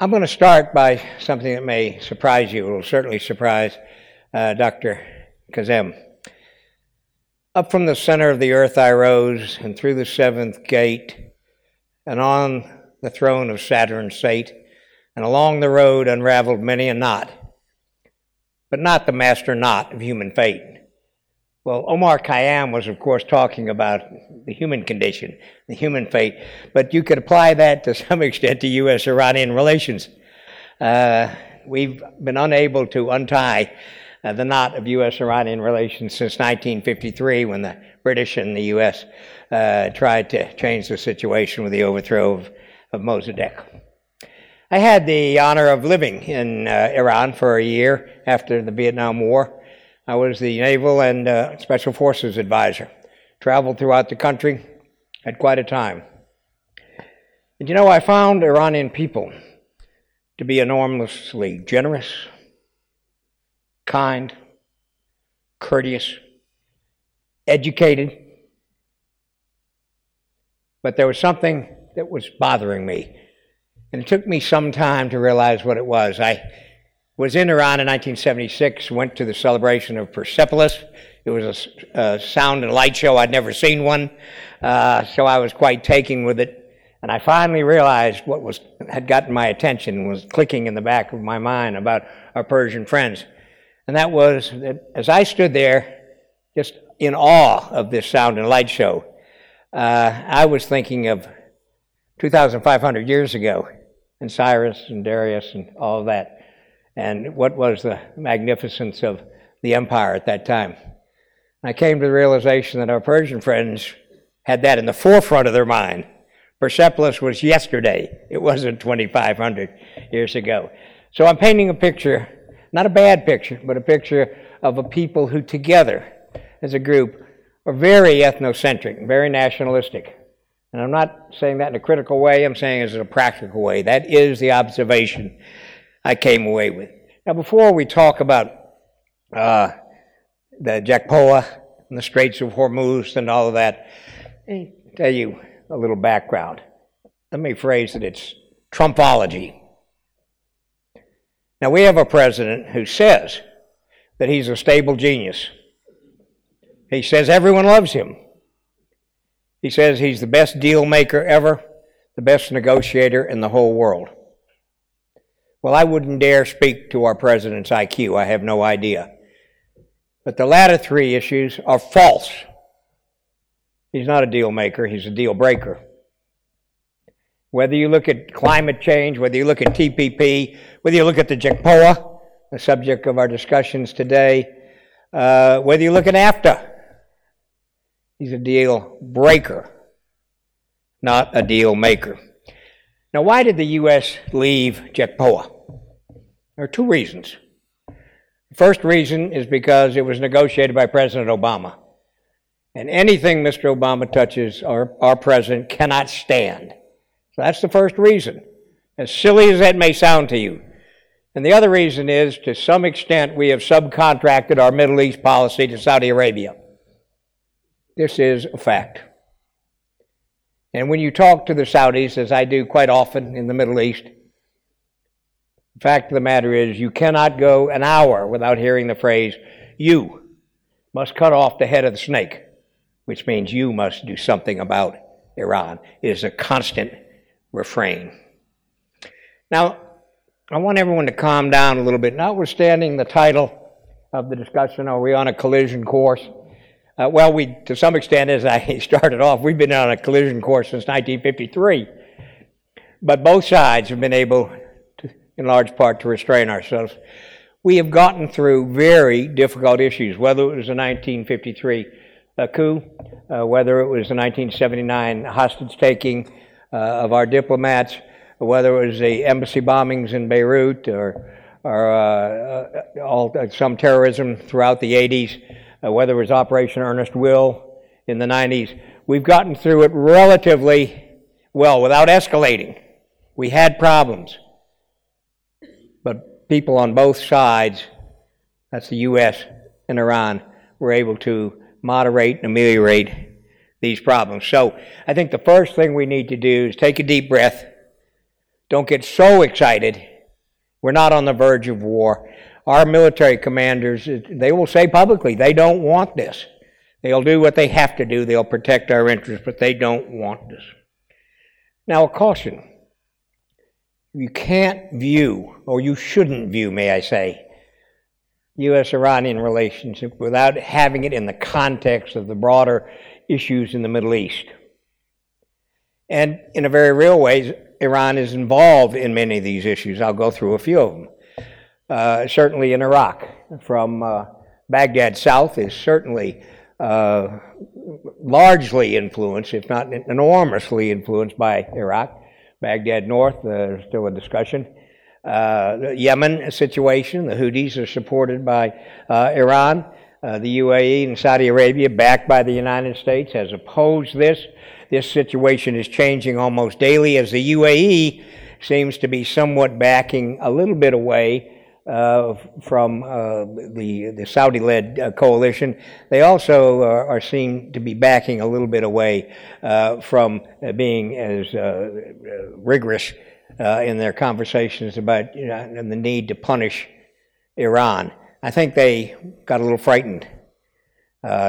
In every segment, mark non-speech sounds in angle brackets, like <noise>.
I'm going to start by something that may surprise you. It will certainly surprise uh, Dr. Kazem. Up from the center of the earth I rose, and through the seventh gate, and on the throne of Saturn sate, and along the road unraveled many a knot, but not the master knot of human fate. Well, Omar Khayyam was, of course, talking about the human condition, the human fate, but you could apply that to <laughs> some extent to U.S. Iranian relations. Uh, we've been unable to untie uh, the knot of U.S. Iranian relations since 1953 when the British and the U.S. Uh, tried to change the situation with the overthrow of, of Mossadegh. I had the honor of living in uh, Iran for a year after the Vietnam War. I was the Naval and uh, Special Forces advisor. Traveled throughout the country, had quite a time. And you know, I found Iranian people to be enormously generous, kind, courteous, educated. But there was something that was bothering me. And it took me some time to realize what it was. I was in Iran in 1976, went to the celebration of Persepolis. It was a, a sound and light show. I'd never seen one, uh, so I was quite taken with it. And I finally realized what was had gotten my attention was clicking in the back of my mind about our Persian friends. And that was that as I stood there, just in awe of this sound and light show, uh, I was thinking of 2,500 years ago, and Cyrus and Darius and all of that, and what was the magnificence of the empire at that time. I came to the realization that our Persian friends had that in the forefront of their mind. Persepolis was yesterday. It wasn't 2,500 years ago. So I'm painting a picture not a bad picture, but a picture of a people who together, as a group, are very ethnocentric, very nationalistic. And I'm not saying that in a critical way, I'm saying it in a practical way. That is the observation I came away with. Now, before we talk about uh, the JCPOA and the Straits of Hormuz and all of that, let me tell you a little background. Let me phrase it it's Trumpology. Now, we have a president who says that he's a stable genius. He says everyone loves him. He says he's the best deal maker ever, the best negotiator in the whole world. Well, I wouldn't dare speak to our president's IQ. I have no idea. But the latter three issues are false. He's not a deal maker, he's a deal breaker. Whether you look at climate change, whether you look at TPP, whether you look at the JCPOA, the subject of our discussions today, uh, whether you look at NAFTA, he's a deal breaker, not a deal maker. Now, why did the U.S. leave JCPOA? There are two reasons. The first reason is because it was negotiated by President Obama. And anything Mr. Obama touches, our, our president cannot stand. So that's the first reason, as silly as that may sound to you. And the other reason is, to some extent, we have subcontracted our Middle East policy to Saudi Arabia. This is a fact. And when you talk to the Saudis, as I do quite often in the Middle East, the fact of the matter is, you cannot go an hour without hearing the phrase, you must cut off the head of the snake, which means you must do something about Iran. It is a constant refrain. Now, I want everyone to calm down a little bit, notwithstanding the title of the discussion, are we on a collision course? Uh, well, we, to some extent, as I <laughs> started off, we've been on a collision course since 1953. But both sides have been able, in large part, to restrain ourselves. We have gotten through very difficult issues, whether it was the 1953 uh, coup, uh, whether it was the 1979 hostage taking, uh, of our diplomats, whether it was the embassy bombings in Beirut or, or uh, uh, all, some terrorism throughout the 80s, whether it was Operation Earnest Will in the 90s. We've gotten through it relatively well without escalating. We had problems. But people on both sides, that's the U.S. and Iran, were able to moderate and ameliorate these problems. So I think the first thing we need to do is take a deep breath. don't get so excited. We're not on the verge of war. Our military commanders, they will say publicly, they don't want this. They'll do what they have to do. They'll protect our interests, but they don't want this. Now, a caution. You can't view, or you shouldn't view, may I say, U.S. Iranian relationship without having it in the context of the broader issues in the Middle East. And in a very real way, Iran is involved in many of these issues. I'll go through a few of them. Uh, certainly in Iraq, from uh, Baghdad south, is certainly uh, largely influenced, if not enormously influenced by Iraq. Baghdad north, there's still a discussion. Uh, the Yemen situation, the Houthis are supported by uh, Iran. Uh, the UAE and Saudi Arabia, backed by the United States, has opposed this. This situation is changing almost daily as the UAE seems to be somewhat backing a little bit away uh, from uh, the, the Saudi led uh, coalition. They also are, are, seen to be backing a little bit away uh, from uh, being as uh, rigorous in their conversations about you know, the need to punish Iran. I think they got a little frightened.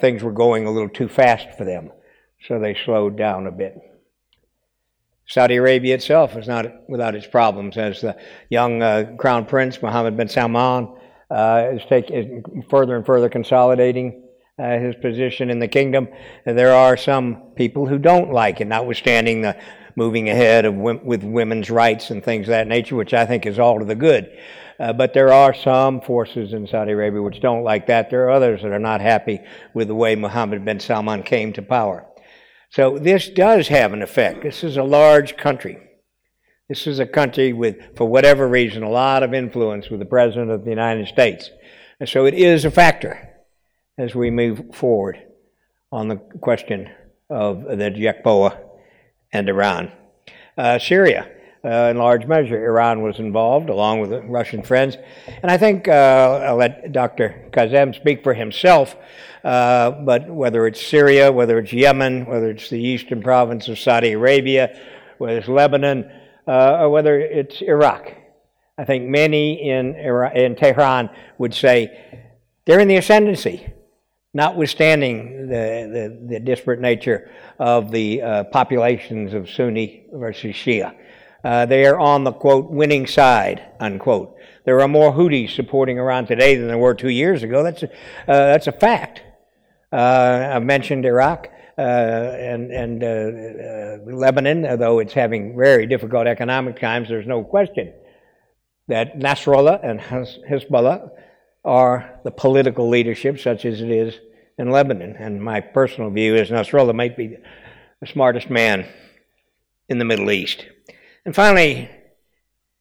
things were going a little too fast for them, so they slowed down a bit. Saudi Arabia itself is not without its problems, as the young uh, crown prince Mohammed bin Salman uh, is, take, is further and further consolidating uh, his position in the kingdom. And there are some people who don't like it, notwithstanding the moving ahead of with women's rights and things of that nature, which I think is all to the good. Uh, but there are some forces in Saudi Arabia which don't like that. There are others that are not happy with the way Mohammed bin Salman came to power. So this does have an effect. This is a large country. This is a country with, for whatever reason, a lot of influence with the President of the United States. And so it is a factor as we move forward on the question of the JCPOA and Iran. Uh, Syria, uh, in large measure, Iran was involved along with Russian friends. And I think uh, I'll let Dr. Kazem speak for himself uh, but whether it's Syria, whether it's Yemen, whether it's the eastern province of Saudi Arabia, whether it's Lebanon, uh, or whether it's Iraq, I think many in, in Tehran would say they're in the ascendancy, notwithstanding the, the, the disparate nature of the uh, populations of Sunni versus Shia. Uh, they are on the quote winning side unquote. There are more Houthis supporting Iran today than there were two years ago. That's a, uh, that's a fact. Uh, I've mentioned Iraq. Uh, and, and uh, Lebanon, although it's having very difficult economic times, there's no question that Nasrallah and Hezbollah are the political leadership, such as it is in Lebanon. And my personal view is Nasrallah might be the smartest man in the Middle East. And finally,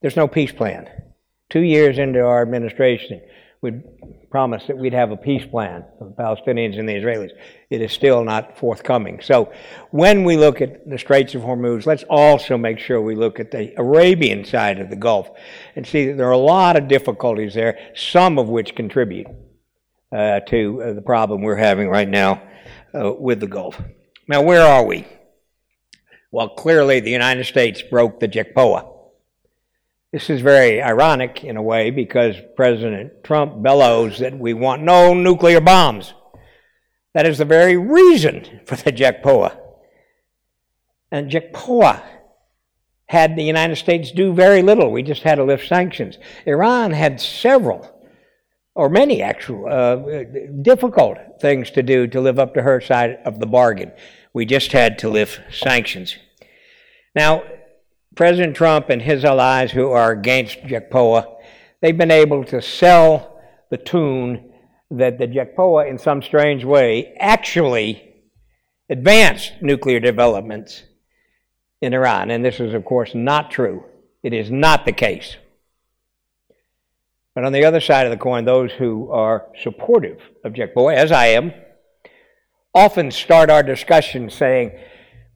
there's no peace plan. Two years into our administration, we promised that we'd have a peace plan for the Palestinians and the Israelis. It is still not forthcoming. So when we look at the Straits of Hormuz, let's also make sure we look at the Arabian side of the Gulf and see that there are a lot of difficulties there, some of which contribute uh, to uh, the problem we're having right now uh, with the Gulf. Now, where are we? Well, clearly the United States broke the JCPOA. This is very ironic in a way because President Trump bellows that we want no nuclear bombs. That is the very reason for the JCPOA. And JCPOA had the United States do very little. We just had to lift sanctions. Iran had several, or many actual, uh, difficult things to do to live up to her side of the bargain. We just had to lift sanctions. Now, President Trump and his allies who are against JCPOA, they've been able to sell the tune that the JCPOA, in some strange way, actually advanced nuclear developments in Iran. And this is, of course, not true. It is not the case. But on the other side of the coin, those who are supportive of JCPOA, as I am, often start our discussion saying,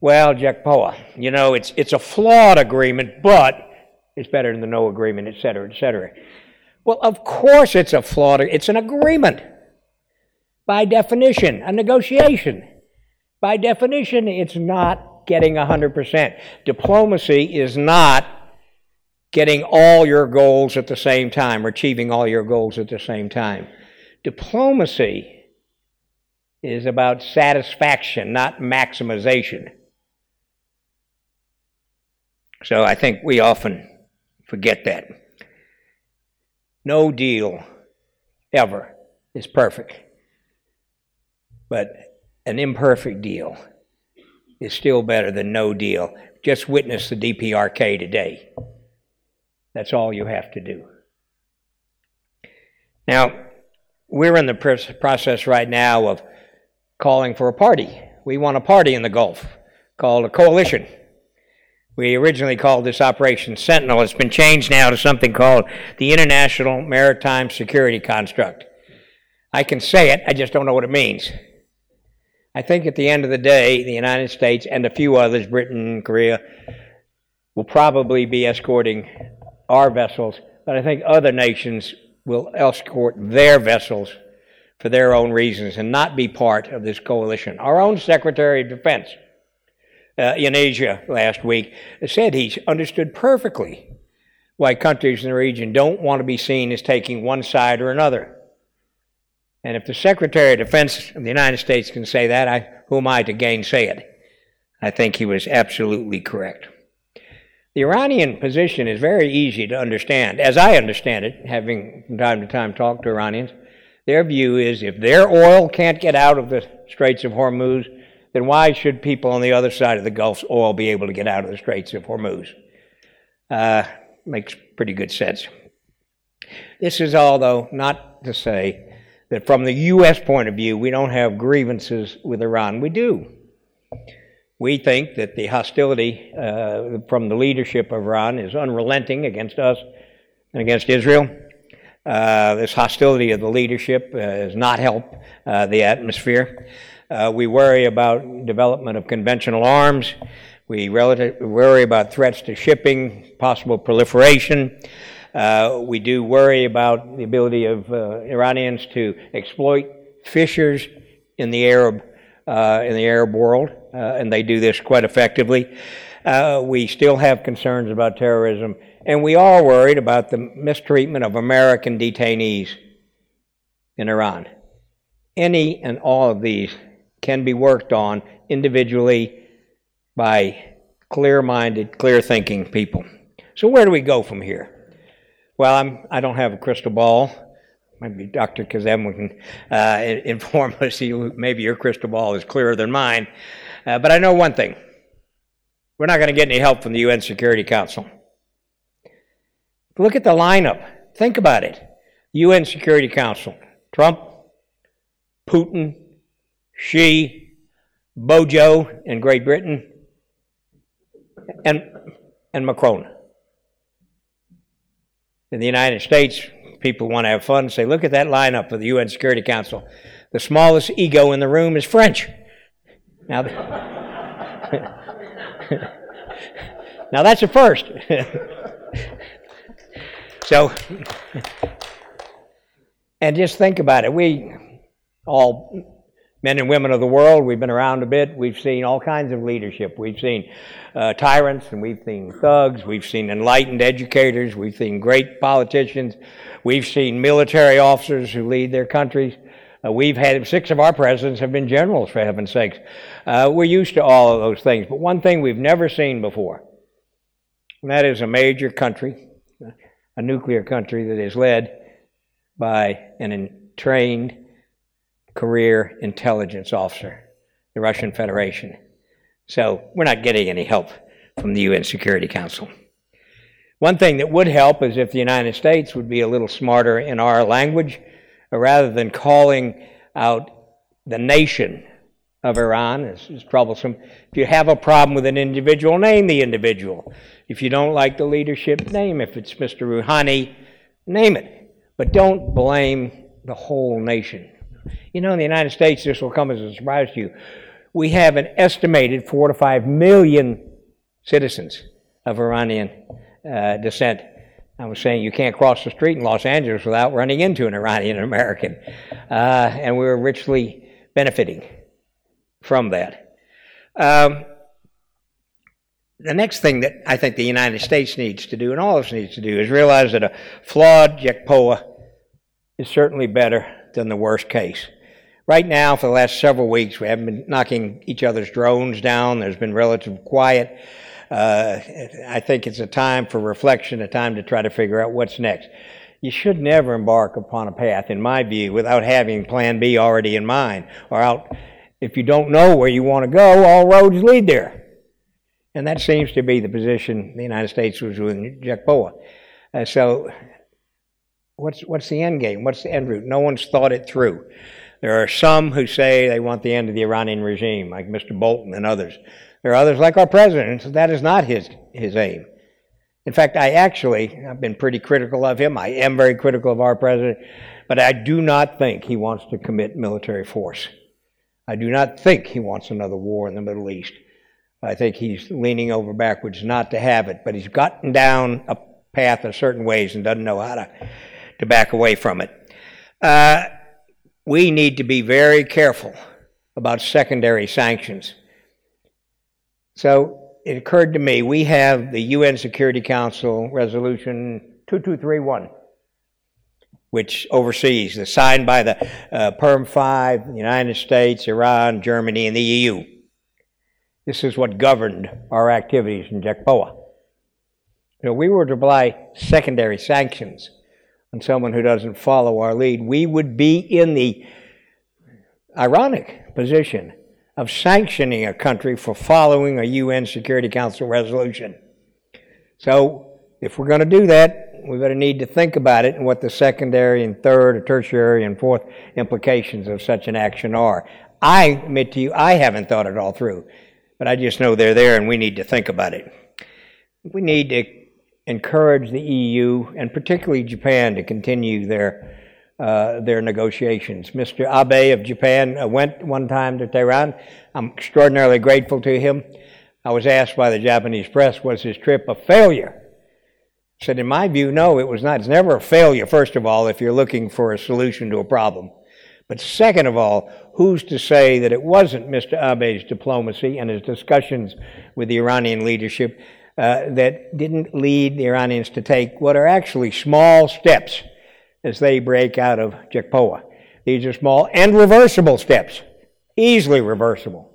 well, JCPOA, you know, it's, it's a flawed agreement, but it's better than the no agreement, et cetera, et cetera. Well, of course it's a flawed, it's an agreement. By definition, a negotiation. By definition, it's not getting 100%. Diplomacy is not getting all your goals at the same time, or achieving all your goals at the same time. Diplomacy is about satisfaction, not maximization. So I think we often forget that. No deal ever is perfect. But an imperfect deal is still better than no deal. Just witness the DPRK today. That's all you have to do. Now, we're in the process right now of calling for a party. We want a party in the Gulf called a coalition. We originally called this Operation Sentinel. It's been changed now to something called the International Maritime Security Construct. I can say it, I just don't know what it means. I think at the end of the day, the United States and a few others, Britain, Korea, will probably be escorting our vessels, but I think other nations will escort their vessels for their own reasons and not be part of this coalition. Our own Secretary of Defense uh, in Asia last week said he understood perfectly why countries in the region don't want to be seen as taking one side or another. And if the Secretary of Defense of the United States can say that, I, who am I to gainsay it? I think he was absolutely correct. The Iranian position is very easy to understand. As I understand it, having from time to time talked to Iranians, their view is if their oil can't get out of the Straits of Hormuz, then why should people on the other side of the Gulf's oil be able to get out of the Straits of Hormuz? Uh, makes pretty good sense. This is all, though, not to say that from the U.S. point of view, we don't have grievances with Iran. We do. We think that the hostility uh, from the leadership of Iran is unrelenting against us and against Israel. Uh, this hostility of the leadership uh, has not helped uh, the atmosphere. Uh, we worry about development of conventional arms. We worry about threats to shipping, possible proliferation. Uh, we do worry about the ability of uh, Iranians to exploit fissures in the Arab uh, in the Arab world, uh, and they do this quite effectively. Uh, we still have concerns about terrorism, and we are worried about the mistreatment of American detainees in Iran. Any and all of these can be worked on individually by clear minded, clear thinking people. So, where do we go from here? Well, I'm, I don't have a crystal ball. Maybe Dr. Kazem can uh, inform us. Maybe your crystal ball is clearer than mine. Uh, but I know one thing we're not going to get any help from the UN Security Council. Look at the lineup. Think about it. UN Security Council Trump, Putin, Xi, Bojo in Great Britain, and, and Macron. In the United States, people want to have fun and say, look at that lineup of the UN Security Council. The smallest ego in the room is French. Now, <laughs> now that's a first. <laughs> so, and just think about it. We all men and women of the world. We've been around a bit. We've seen all kinds of leadership. We've seen uh, tyrants and we've seen thugs. We've seen enlightened educators. We've seen great politicians. We've seen military officers who lead their countries. Uh, we've had six of our presidents have been generals, for heaven's sakes. Uh, we're used to all of those things. But one thing we've never seen before, and that is a major country, a nuclear country that is led by an trained career intelligence officer, the Russian Federation. So we're not getting any help from the UN Security Council. One thing that would help is if the United States would be a little smarter in our language, uh, rather than calling out the nation of Iran is, troublesome. If you have a problem with an individual, name the individual. If you don't like the leadership, name. If it's Mr. Rouhani, name it. But don't blame the whole nation. You know, in the United States, this will come as a surprise to you. We have an estimated four to five million citizens of Iranian uh, descent. I was saying you can't cross the street in Los Angeles without running into an Iranian American. Uh, and we're richly benefiting from that. Um, the next thing that I think the United States needs to do, and all of us needs to do, is realize that a flawed JCPOA is certainly better than the worst case. Right now, for the last several weeks, we haven't been knocking each other's drones down. There's been relative quiet. Uh, I think it's a time for reflection, a time to try to figure out what's next. You should never embark upon a path, in my view, without having Plan B already in mind, or out. If you don't know where you want to go, all roads lead there. And that seems to be the position the United States was with JCPOA. Uh, so, what's, what's the end game? What's the end route? No one's thought it through. There are some who say they want the end of the Iranian regime, like Mr. Bolton and others. There are others, like our president, that is not his, his aim. In fact, I actually, I've been pretty critical of him. I am very critical of our president, but I do not think he wants to commit military force. I do not think he wants another war in the Middle East. I think he's leaning over backwards not to have it, but he's gotten down a path in certain ways and doesn't know how to, to back away from it. Uh, we need to be very careful about secondary sanctions. So it occurred to me we have the UN Security Council Resolution 2231, which oversees, the signed by the uh, PERM 5, the United States, Iran, Germany, and the EU. This is what governed our activities in. You know, we were to apply secondary sanctions on someone who doesn't follow our lead. We would be in the ironic position of sanctioning a country for following a UN Security Council resolution. So, if we're going to do that, going to need to think about it and what the secondary and third or tertiary and fourth implications of such an action are. I admit to you, I haven't thought it all through but I just know they're there and we need to think about it. We need to encourage the EU and particularly Japan to continue their uh, their negotiations. Mr. Abe of Japan uh, went one time to Tehran. I'm extraordinarily grateful to him. I was asked by the Japanese press, was his trip a failure? I said, in my view, no, it was not. It's never a failure, first of all, if you're looking for a solution to a problem. But second of all, who's to say that it wasn't Mr. Abe's diplomacy and his discussions with the Iranian leadership uh, that didn't lead the Iranians to take what are actually small steps as they break out of JCPOA. These are small and reversible steps, easily reversible.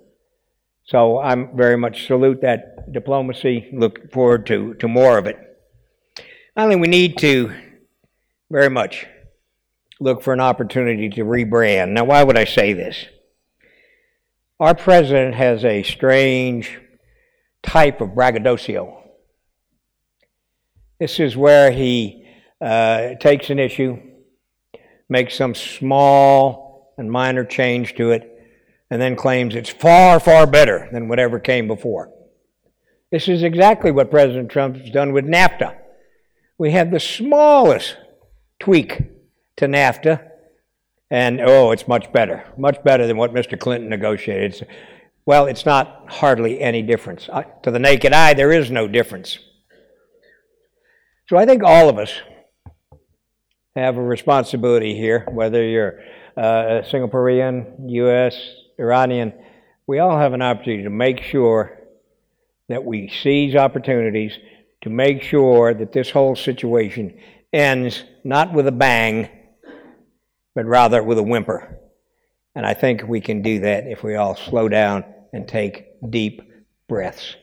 So I'm very much salute that diplomacy. Look forward to, to more of it. Finally, we need to very much look for an opportunity to rebrand. Now, why would I say this? Our president has a strange type of braggadocio. This is where he uh, takes an issue, makes some small and minor change to it, and then claims it's far, far better than whatever came before. This is exactly what President Trump has done with NAFTA. We have the smallest tweak to NAFTA, and oh, it's much better, much better than what Mr. Clinton negotiated. It's, well, it's not hardly any difference. To the naked eye, there is no difference. So I think all of us have a responsibility here, whether you're uh, Singaporean, U.S., Iranian, we all have an opportunity to make sure that we seize opportunities to make sure that this whole situation ends not with a bang, but rather with a whimper. And I think we can do that if we all slow down and take deep breaths.